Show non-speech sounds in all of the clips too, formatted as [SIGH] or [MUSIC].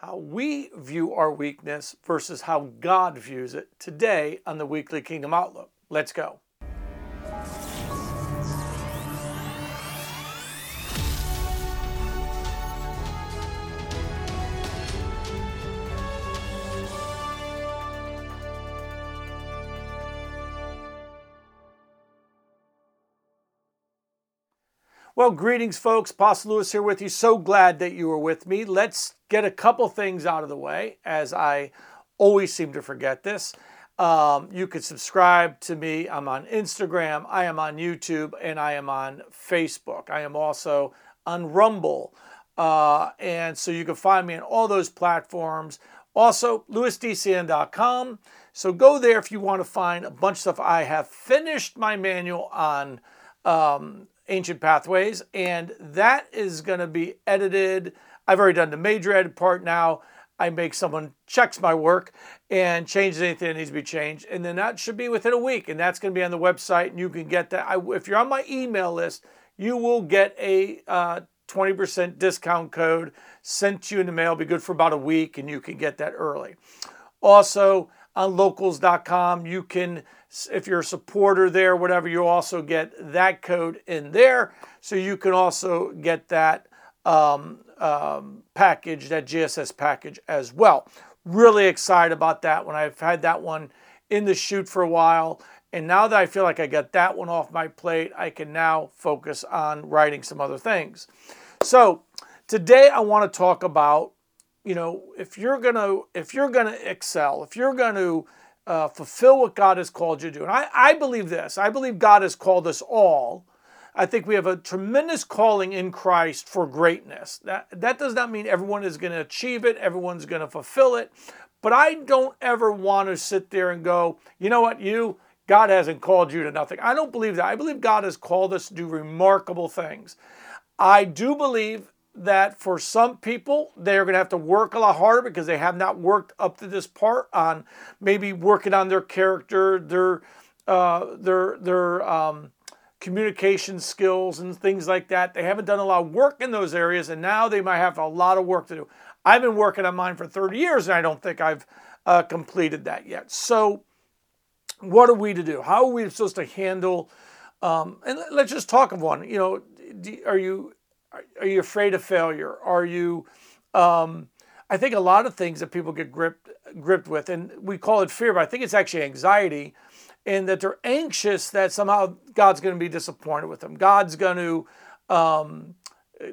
how we view our weakness versus how God views it today on the Weekly Kingdom Outlook. Let's go. Well, greetings, folks. Apostle Lewis here with you. So glad that you are with me. Let's get a couple things out of the way, as I always seem to forget this. Um, you can subscribe to me. I'm on Instagram, I am on YouTube, and I am on Facebook. I am also on Rumble. Uh, and so you can find me on all those platforms. Also, lewisdcn.com. So go there if you want to find a bunch of stuff. I have finished my manual on um, Ancient Pathways, and that is going to be edited. I've already done the major edit part now. I make someone checks my work and changes anything that needs to be changed, and then that should be within a week, and that's going to be on the website, and you can get that. I, if you're on my email list, you will get a uh, 20% discount code sent to you in the mail. Be good for about a week, and you can get that early. Also, on locals.com, you can if you're a supporter there, whatever, you also get that code in there. So you can also get that um, um, package, that GSS package as well. Really excited about that one. I've had that one in the chute for a while. And now that I feel like I got that one off my plate, I can now focus on writing some other things. So today I want to talk about, you know, if you're gonna if you're gonna excel, if you're gonna uh, fulfill what God has called you to do. And I, I believe this I believe God has called us all. I think we have a tremendous calling in Christ for greatness. That, that does not mean everyone is going to achieve it, everyone's going to fulfill it. But I don't ever want to sit there and go, you know what, you, God hasn't called you to nothing. I don't believe that. I believe God has called us to do remarkable things. I do believe that for some people, they're going to have to work a lot harder because they have not worked up to this part on maybe working on their character, their uh, their their um, communication skills and things like that. They haven't done a lot of work in those areas, and now they might have a lot of work to do. I've been working on mine for 30 years, and I don't think I've uh, completed that yet. So, what are we to do? How are we supposed to handle? Um, and let's just talk of one. You know, are you are you afraid of failure? Are you, um, I think a lot of things that people get gripped, gripped with, and we call it fear, but I think it's actually anxiety, and that they're anxious that somehow God's going to be disappointed with them. God's going to um,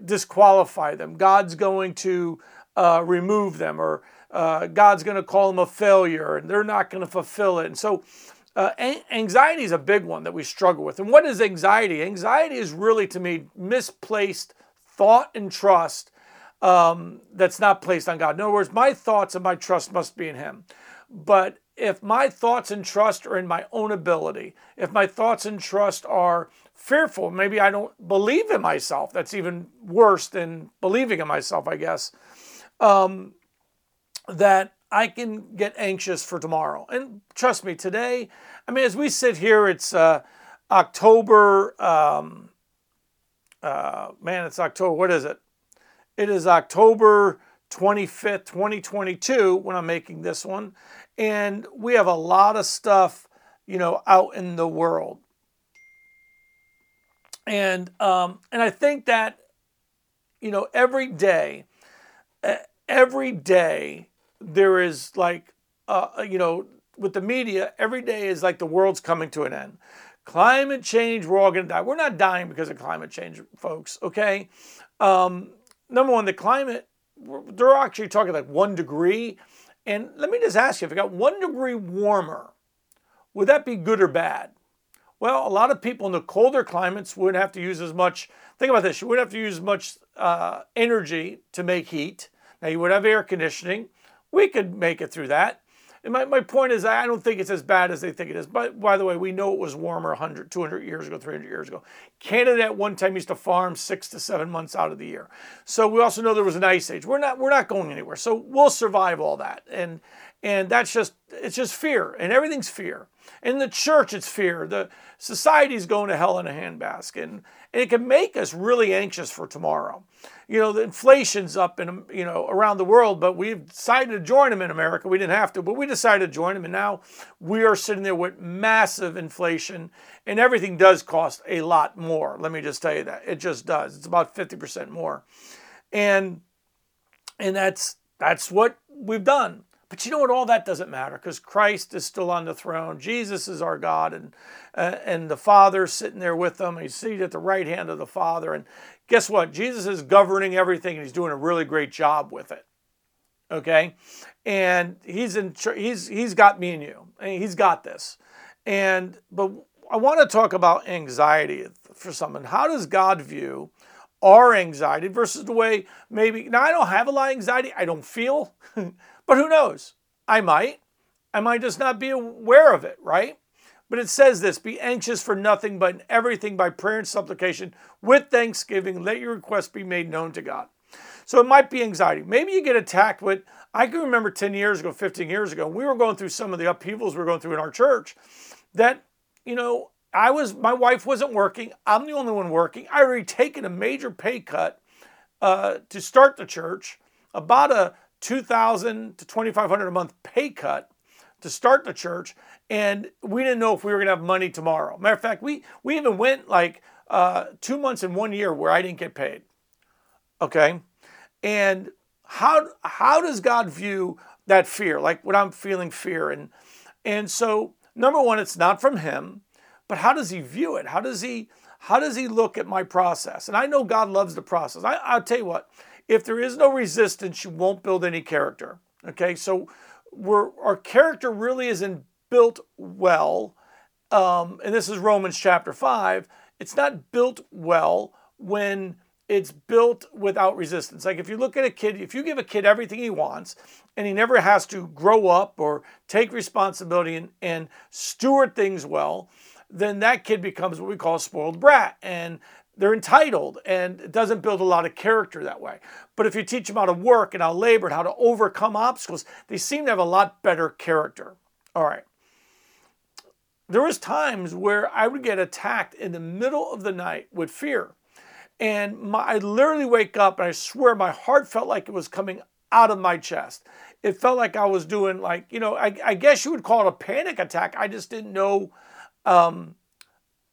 disqualify them. God's going to uh, remove them, or uh, God's going to call them a failure, and they're not going to fulfill it. And so, uh, anxiety is a big one that we struggle with. And what is anxiety? Anxiety is really, to me, misplaced thought and trust um, that's not placed on God. In other words, my thoughts and my trust must be in Him. But if my thoughts and trust are in my own ability, if my thoughts and trust are fearful, maybe I don't believe in myself. That's even worse than believing in myself, I guess. Um, that I can get anxious for tomorrow. And trust me, today, I mean, as we sit here, it's uh, October. Um, uh, man, it's October. What is it? It is October 25th, 2022 when I'm making this one. And we have a lot of stuff, you know, out in the world. And um, and I think that, you know, every day, every day there is like, uh, you know, with the media, every day is like the world's coming to an end. Climate change, we're all going to die. We're not dying because of climate change, folks, okay? Um, number one, the climate, they're actually talking like one degree. And let me just ask you if it got one degree warmer, would that be good or bad? Well, a lot of people in the colder climates wouldn't have to use as much. Think about this you wouldn't have to use as much uh, energy to make heat. Now, you would have air conditioning. We could make it through that. And my, my point is, I don't think it's as bad as they think it is. But by the way, we know it was warmer 100, 200 years ago, 300 years ago. Canada at one time used to farm six to seven months out of the year. So we also know there was an ice age. We're not, we're not going anywhere. So we'll survive all that. And, and that's just, it's just fear. And everything's fear. In the church, it's fear. The society's going to hell in a handbasket. And, and it can make us really anxious for tomorrow. You know, the inflation's up in, you know, around the world, but we've decided to join them in America. We didn't have to, but we decided to join them. And now we are sitting there with massive inflation and everything does cost a lot more. Let me just tell you that. It just does. It's about 50% more. And, and that's, that's what we've done. But you know what? All that doesn't matter because Christ is still on the throne. Jesus is our God, and uh, and the Father's sitting there with them. He's seated at the right hand of the Father. And guess what? Jesus is governing everything, and he's doing a really great job with it. Okay, and he's in. He's he's got me and you. And He's got this. And but I want to talk about anxiety for someone. How does God view our anxiety versus the way maybe now I don't have a lot of anxiety. I don't feel. [LAUGHS] But who knows? I might. I might just not be aware of it, right? But it says this be anxious for nothing, but in everything by prayer and supplication with thanksgiving, let your requests be made known to God. So it might be anxiety. Maybe you get attacked with, I can remember 10 years ago, 15 years ago, we were going through some of the upheavals we were going through in our church that, you know, I was, my wife wasn't working. I'm the only one working. I already taken a major pay cut uh, to start the church, about a 2000 to 2500 a month pay cut to start the church and we didn't know if we were going to have money tomorrow. Matter of fact we we even went like uh, two months in one year where i didn't get paid okay? And how how does god view that fear? Like when i'm feeling fear and and so number one it's not from him but how does he view it? How does he how does he look at my process? And i know god loves the process. I, i'll tell you what if there is no resistance, you won't build any character. Okay, so we're, our character really isn't built well. Um, and this is Romans chapter 5. It's not built well when it's built without resistance. Like if you look at a kid, if you give a kid everything he wants and he never has to grow up or take responsibility and, and steward things well, then that kid becomes what we call a spoiled brat. And they're entitled and it doesn't build a lot of character that way. But if you teach them how to work and how to labor and how to overcome obstacles, they seem to have a lot better character. All right. There was times where I would get attacked in the middle of the night with fear. And my, I literally wake up and I swear my heart felt like it was coming out of my chest. It felt like I was doing like, you know, I, I guess you would call it a panic attack. I just didn't know, um,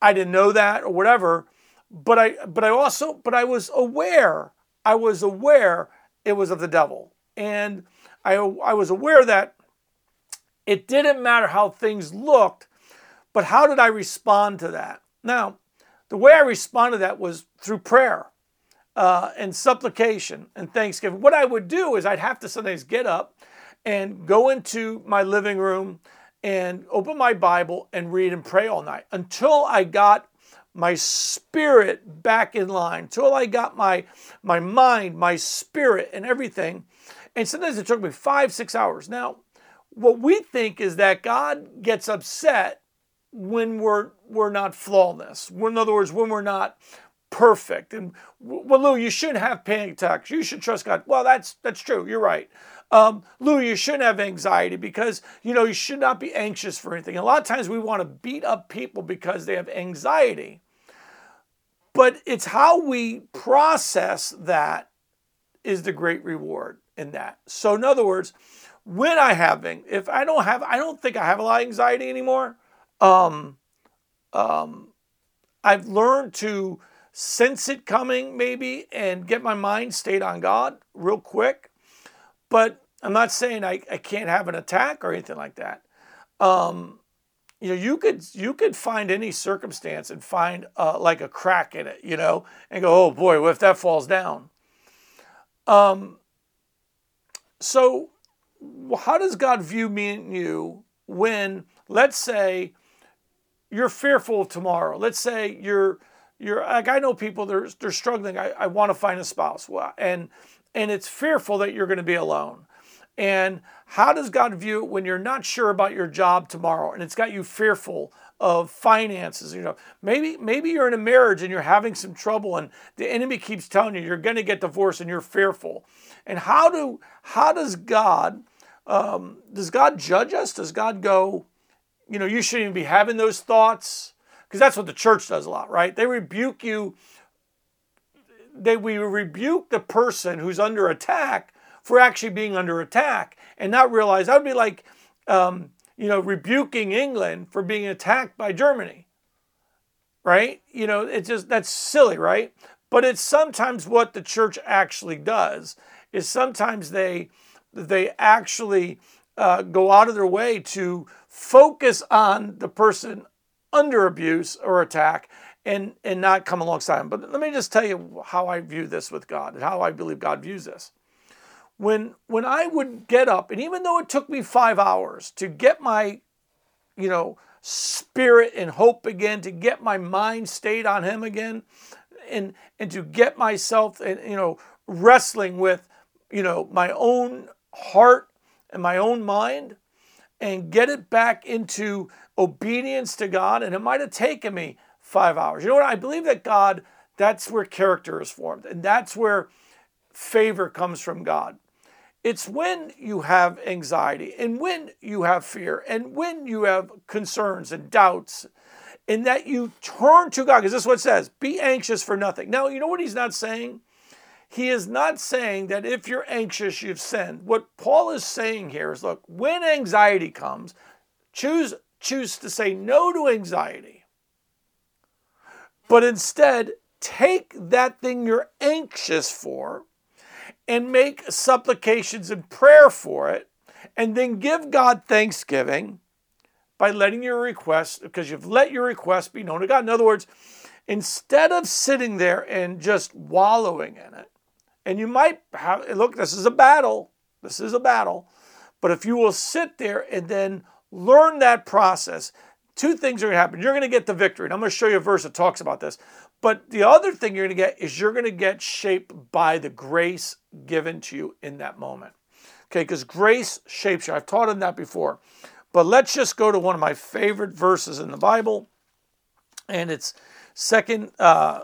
I didn't know that or whatever but I but I also but I was aware I was aware it was of the devil. And I I was aware that it didn't matter how things looked but how did I respond to that? Now the way I responded to that was through prayer uh, and supplication and thanksgiving. What I would do is I'd have to sometimes get up and go into my living room and open my Bible and read and pray all night until I got my spirit back in line till I got my my mind, my spirit, and everything. And sometimes it took me five, six hours. Now, what we think is that God gets upset when we're we're not flawless. In other words, when we're not perfect. And well, Lou, you shouldn't have panic attacks. You should trust God. Well, that's that's true. You're right. Um, Lou, you shouldn't have anxiety because you know you should not be anxious for anything. A lot of times we want to beat up people because they have anxiety. But it's how we process that is the great reward in that. So, in other words, when I have, if I don't have, I don't think I have a lot of anxiety anymore. Um, um, I've learned to sense it coming maybe and get my mind stayed on God real quick. But I'm not saying I, I can't have an attack or anything like that. Um, you know you could you could find any circumstance and find uh, like a crack in it you know and go oh boy what if that falls down? Um so how does god view me and you when let's say you're fearful of tomorrow? Let's say you're you're like i know people they're, they're struggling. I, I want to find a spouse. And and it's fearful that you're going to be alone and how does God view it when you're not sure about your job tomorrow and it's got you fearful of finances? You know, maybe maybe you're in a marriage and you're having some trouble and the enemy keeps telling you you're going to get divorced and you're fearful. And how do how does God um, does God judge us? Does God go, you know, you shouldn't even be having those thoughts because that's what the church does a lot, right? They rebuke you. They we rebuke the person who's under attack for actually being under attack and not realize that would be like, um, you know, rebuking England for being attacked by Germany, right? You know, it's just that's silly, right? But it's sometimes what the church actually does is sometimes they they actually uh, go out of their way to focus on the person under abuse or attack and, and not come alongside them. But let me just tell you how I view this with God and how I believe God views this. When, when I would get up, and even though it took me five hours to get my, you know, spirit and hope again, to get my mind stayed on Him again, and, and to get myself, and, you know, wrestling with, you know, my own heart and my own mind, and get it back into obedience to God. And it might have taken me five hours. You know what? I believe that God, that's where character is formed, and that's where favor comes from God. It's when you have anxiety and when you have fear and when you have concerns and doubts, and that you turn to God, because this is what it says be anxious for nothing. Now, you know what he's not saying? He is not saying that if you're anxious, you've sinned. What Paul is saying here is look, when anxiety comes, choose, choose to say no to anxiety. But instead, take that thing you're anxious for and make supplications and prayer for it, and then give God thanksgiving by letting your request, because you've let your request be known to God. In other words, instead of sitting there and just wallowing in it, and you might have, look, this is a battle. This is a battle. But if you will sit there and then learn that process, two things are going to happen. You're going to get the victory. And I'm going to show you a verse that talks about this. But the other thing you're going to get is you're going to get shaped by the grace given to you in that moment. Okay, because grace shapes you. I've taught on that before. But let's just go to one of my favorite verses in the Bible. And it's Second uh,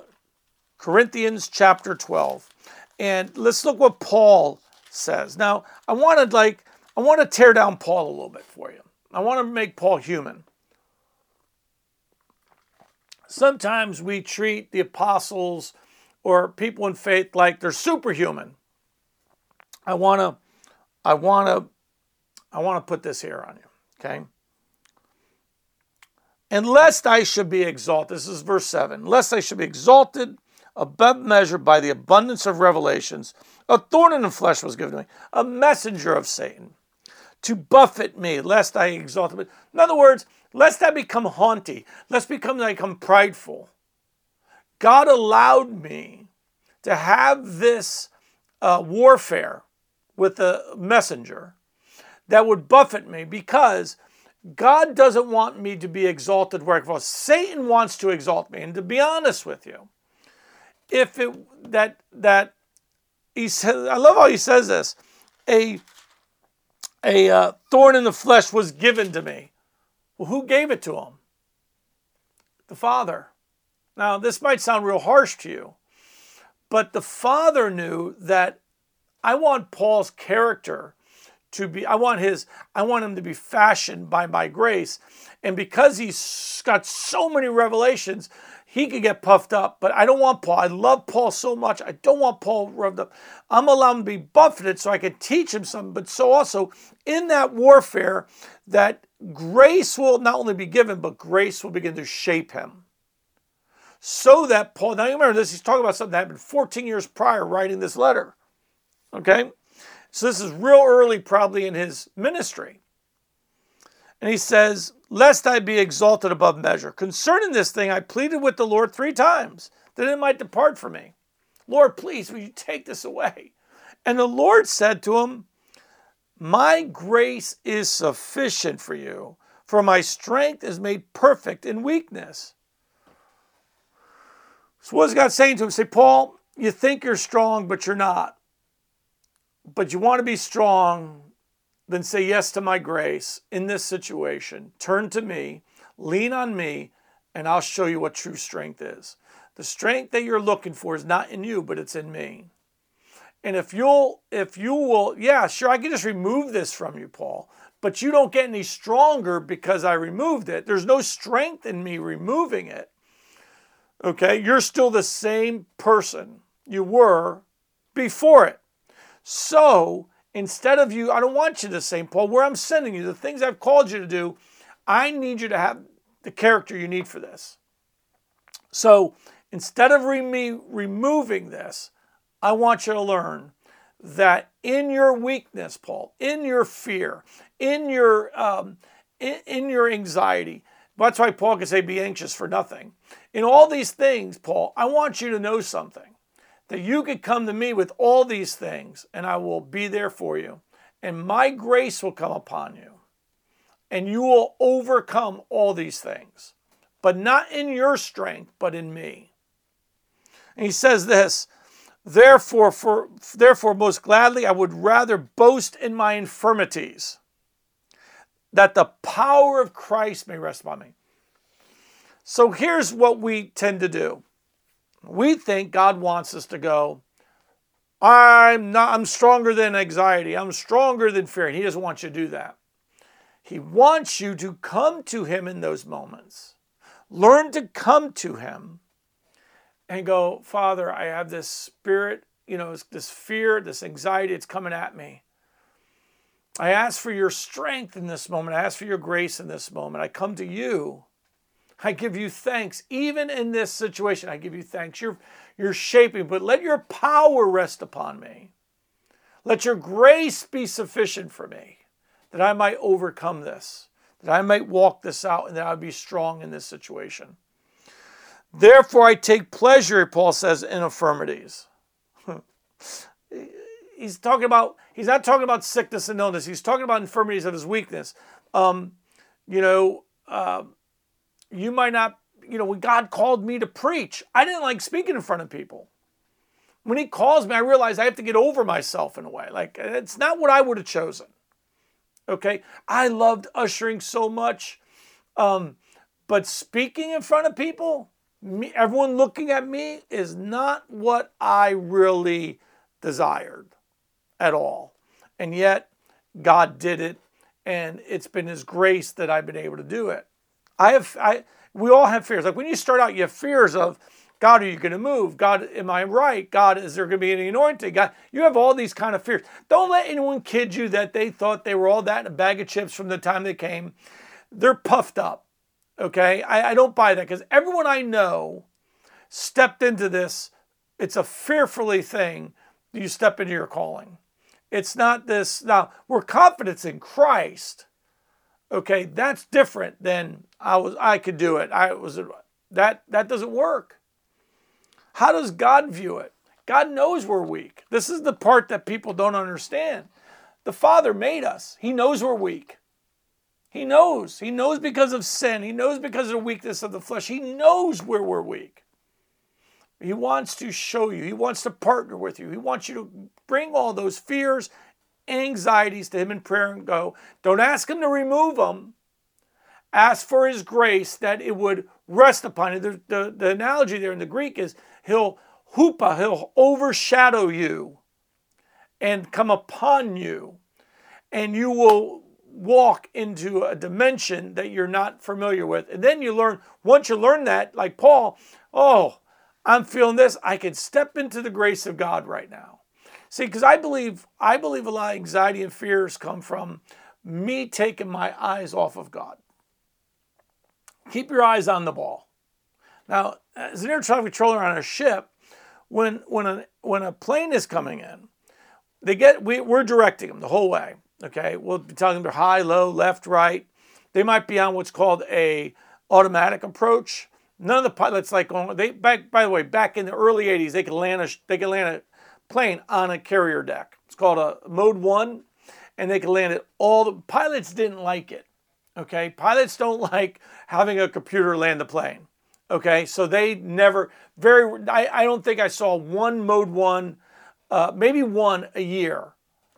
Corinthians chapter 12. And let's look what Paul says. Now, I want to like I want to tear down Paul a little bit for you. I want to make Paul human. Sometimes we treat the apostles or people in faith like they're superhuman. I want to I want to I want to put this here on you, okay? And lest I should be exalted, this is verse 7, lest I should be exalted above measure by the abundance of revelations, a thorn in the flesh was given to me, a messenger of Satan, to buffet me, lest I exalt. In other words, lest I become haughty, lest become I become prideful. God allowed me to have this uh, warfare with a messenger that would buffet me because God doesn't want me to be exalted where was. Satan wants to exalt me. And to be honest with you, if it that that he says I love how he says this a a uh, thorn in the flesh was given to me. Well, who gave it to him? The Father. Now, this might sound real harsh to you, but the Father knew that I want Paul's character to be I want his I want him to be fashioned by my grace. And because he's got so many revelations, he could get puffed up, but I don't want Paul. I love Paul so much. I don't want Paul rubbed up. I'm allowed to be buffeted so I can teach him something, but so also in that warfare, that grace will not only be given, but grace will begin to shape him. So that Paul, now you remember this, he's talking about something that happened 14 years prior writing this letter. Okay? So this is real early, probably in his ministry. And he says, Lest I be exalted above measure. Concerning this thing, I pleaded with the Lord three times that it might depart from me. Lord, please, will you take this away? And the Lord said to him, My grace is sufficient for you, for my strength is made perfect in weakness. So, what is God saying to him? Say, Paul, you think you're strong, but you're not. But you want to be strong, then say yes to my grace in this situation. Turn to me, lean on me, and I'll show you what true strength is. The strength that you're looking for is not in you, but it's in me. And if you'll, if you will, yeah, sure, I can just remove this from you, Paul, but you don't get any stronger because I removed it. There's no strength in me removing it. Okay, you're still the same person you were before it. So instead of you, I don't want you to say, Paul, where I'm sending you, the things I've called you to do, I need you to have the character you need for this. So instead of re- removing this, I want you to learn that in your weakness, Paul, in your fear, in your um, in, in your anxiety, that's why Paul can say, "Be anxious for nothing." In all these things, Paul, I want you to know something that you could come to me with all these things, and I will be there for you, and my grace will come upon you, and you will overcome all these things, but not in your strength, but in me. And he says this Therefore, for, therefore, most gladly, I would rather boast in my infirmities, that the power of Christ may rest upon me. So here's what we tend to do. We think God wants us to go, I'm not I'm stronger than anxiety. I'm stronger than fear. And he doesn't want you to do that. He wants you to come to him in those moments. Learn to come to him and go, Father, I have this spirit, you know, this fear, this anxiety, it's coming at me. I ask for your strength in this moment. I ask for your grace in this moment. I come to you. I give you thanks. Even in this situation, I give you thanks. You're, you're shaping, but let your power rest upon me. Let your grace be sufficient for me that I might overcome this, that I might walk this out, and that I would be strong in this situation. Therefore, I take pleasure, Paul says, in infirmities. [LAUGHS] he's talking about, he's not talking about sickness and illness. He's talking about infirmities of his weakness. Um, you know, uh, you might not, you know, when God called me to preach, I didn't like speaking in front of people. When he calls me, I realize I have to get over myself in a way. Like, it's not what I would have chosen. Okay. I loved ushering so much. Um, but speaking in front of people, me, everyone looking at me is not what I really desired at all. And yet, God did it, and it's been His grace that I've been able to do it. I have, I, we all have fears. Like when you start out, you have fears of, God, are you going to move? God, am I right? God, is there going to be any anointing? God, you have all these kind of fears. Don't let anyone kid you that they thought they were all that in a bag of chips from the time they came. They're puffed up. Okay, I, I don't buy that because everyone I know stepped into this. It's a fearfully thing. You step into your calling. It's not this. Now we're confident in Christ. Okay, that's different than I was. I could do it. I was that. That doesn't work. How does God view it? God knows we're weak. This is the part that people don't understand. The Father made us. He knows we're weak. He knows. He knows because of sin. He knows because of the weakness of the flesh. He knows where we're weak. He wants to show you. He wants to partner with you. He wants you to bring all those fears, anxieties to Him in prayer and go. Don't ask Him to remove them. Ask for His grace that it would rest upon you. The, the, the analogy there in the Greek is He'll hupa, He'll overshadow you and come upon you, and you will walk into a dimension that you're not familiar with. And then you learn, once you learn that, like Paul, oh, I'm feeling this, I can step into the grace of God right now. See, because I believe, I believe a lot of anxiety and fears come from me taking my eyes off of God. Keep your eyes on the ball. Now, as an air traffic controller on a ship, when when a when a plane is coming in, they get we, we're directing them the whole way. Okay, we'll be telling them high, low, left, right. They might be on what's called a automatic approach. None of the pilots like on they back by the way back in the early 80s they could land a they could land a plane on a carrier deck. It's called a mode one, and they could land it. All the pilots didn't like it. Okay, pilots don't [LAUGHS] like having a computer land the plane. Okay, so they never very. I, I don't think I saw one mode one, uh, maybe one a year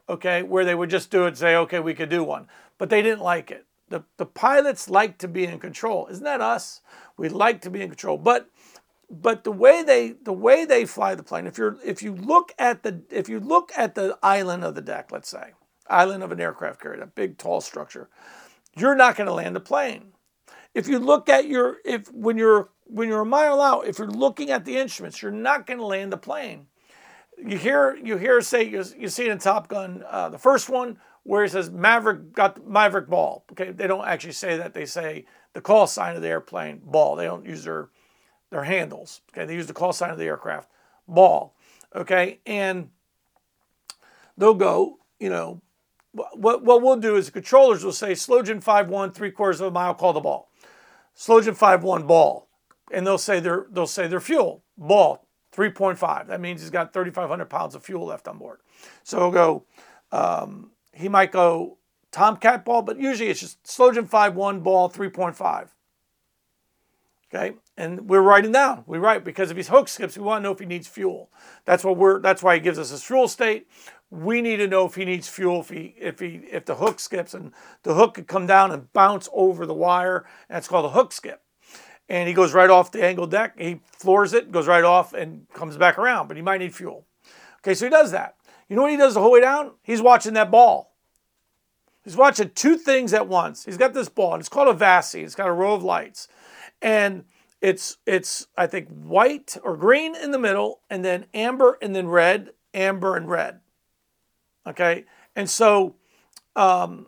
okay, where they would just do it say, okay, we could do one. But they didn't like it. The, the pilots like to be in control. Isn't that us? We like to be in control. But but the way they the way they fly the plane, if you're if you look at the if you look at the island of the deck, let's say island of an aircraft carrier, that big tall structure, you're not going to land a plane. If you look at your if when you're when you're a mile out, if you're looking at the instruments, you're not going to land a plane. You hear you hear say you, you see in Top Gun, uh, the first one where he says Maverick got Maverick ball. Okay, they don't actually say that. They say the call sign of the airplane ball. They don't use their their handles. Okay, they use the call sign of the aircraft ball. Okay, and they'll go. You know, what what we'll do is the controllers will say Slogan five one three quarters of a mile, call the ball. Slogan five one ball, and they'll say they'll say their fuel ball 3.5. That means he's got 3,500 pounds of fuel left on board. So he'll go. Um, he might go Tomcat ball, but usually it's just Slogan 5 1 ball 3.5. Okay, and we're writing down. We write because if he's hook skips, we want to know if he needs fuel. That's what we're. That's why he gives us his fuel state. We need to know if he needs fuel. If he if he if the hook skips and the hook could come down and bounce over the wire. That's called a hook skip. And he goes right off the angled deck. He floors it, goes right off, and comes back around. But he might need fuel. Okay, so he does that. You know what he does the whole way down? He's watching that ball. He's watching two things at once. He's got this ball, and it's called a VASI. It's got a row of lights and it's it's I think white or green in the middle, and then amber and then red, amber and red. Okay, and so um,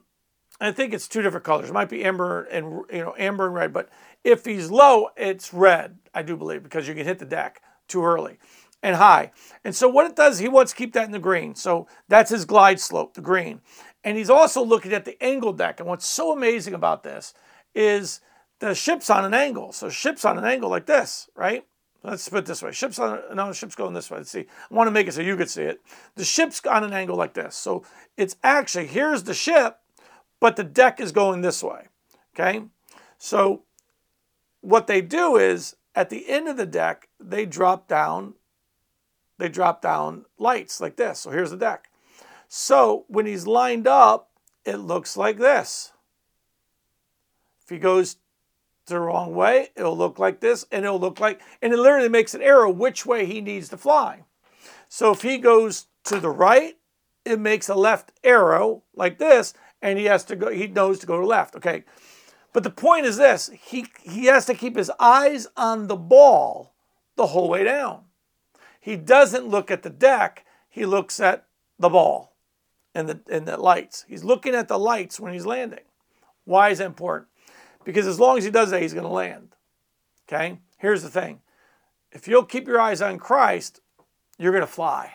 I think it's two different colors. It might be amber and you know amber and red, but if he's low, it's red. I do believe because you can hit the deck too early and high. And so what it does, he wants to keep that in the green. So that's his glide slope, the green. And he's also looking at the angle deck. And what's so amazing about this is the ship's on an angle. So ship's on an angle like this, right? Let's put it this way. Ship's on no, ship's going this way. Let's see. I want to make it so you could see it. The ship's on an angle like this. So it's actually here's the ship, but the deck is going this way. Okay? So what they do is at the end of the deck, they drop down, they drop down lights like this. So here's the deck. So when he's lined up, it looks like this. If he goes the wrong way, it'll look like this, and it'll look like, and it literally makes an arrow which way he needs to fly. So if he goes to the right, it makes a left arrow like this, and he has to go, he knows to go to left. Okay. But the point is this he, he has to keep his eyes on the ball the whole way down. He doesn't look at the deck, he looks at the ball and the, and the lights. He's looking at the lights when he's landing. Why is that important? Because as long as he does that, he's going to land. Okay? Here's the thing if you'll keep your eyes on Christ, you're going to fly,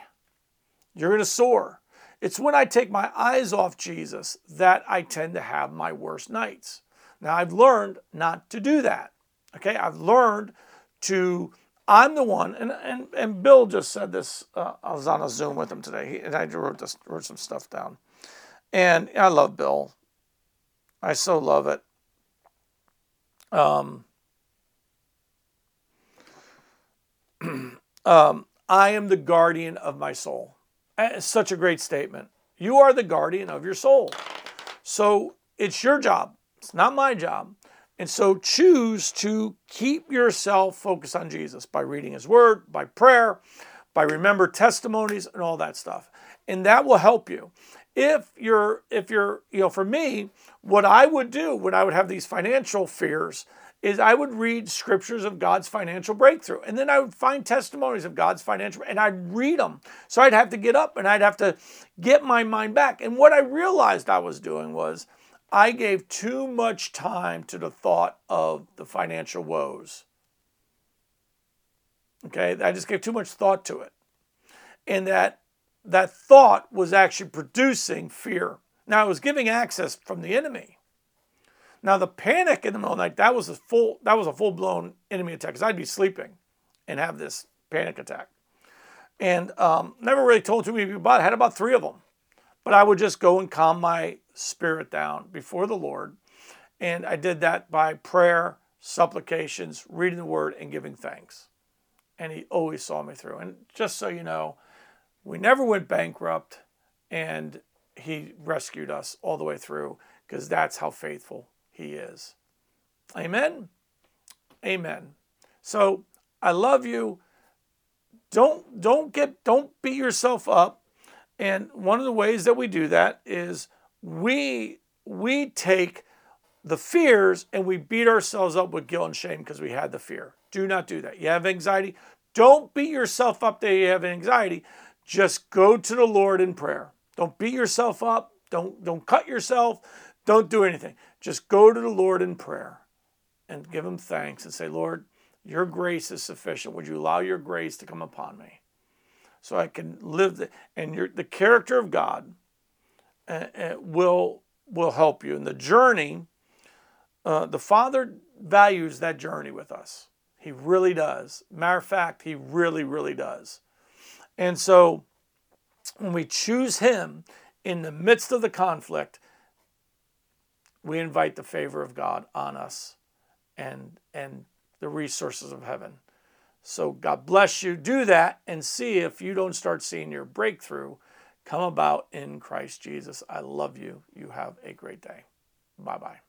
you're going to soar. It's when I take my eyes off Jesus that I tend to have my worst nights. Now, I've learned not to do that. Okay? I've learned to, I'm the one, and, and, and Bill just said this. Uh, I was on a Zoom with him today, he, and I wrote, this, wrote some stuff down. And I love Bill. I so love it. Um, [CLEARS THROAT] um, I am the guardian of my soul. It's such a great statement. You are the guardian of your soul. So it's your job. It's not my job. And so choose to keep yourself focused on Jesus by reading his word, by prayer, by remember testimonies and all that stuff. And that will help you if you're if you're you know for me what i would do when i would have these financial fears is i would read scriptures of god's financial breakthrough and then i would find testimonies of god's financial and i'd read them so i'd have to get up and i'd have to get my mind back and what i realized i was doing was i gave too much time to the thought of the financial woes okay i just gave too much thought to it and that that thought was actually producing fear. Now it was giving access from the enemy. Now the panic in the middle of the night, that was a full that was a full-blown enemy attack because I'd be sleeping and have this panic attack. And um, never really told too many people about it. I had about three of them. But I would just go and calm my spirit down before the Lord. And I did that by prayer, supplications, reading the word, and giving thanks. And he always saw me through. And just so you know, we never went bankrupt, and He rescued us all the way through because that's how faithful He is. Amen. Amen. So I love you. Don't don't get don't beat yourself up. And one of the ways that we do that is we we take the fears and we beat ourselves up with guilt and shame because we had the fear. Do not do that. You have anxiety, don't beat yourself up that you have anxiety. Just go to the Lord in prayer. Don't beat yourself up. Don't don't cut yourself. Don't do anything. Just go to the Lord in prayer and give him thanks and say, "Lord, your grace is sufficient. Would you allow your grace to come upon me so I can live the, and your, the character of God will will help you. And the journey, uh, the Father values that journey with us. He really does. Matter of fact, he really, really does. And so when we choose him in the midst of the conflict, we invite the favor of God on us and and the resources of heaven. So God bless you. Do that and see if you don't start seeing your breakthrough come about in Christ Jesus. I love you. You have a great day. Bye bye.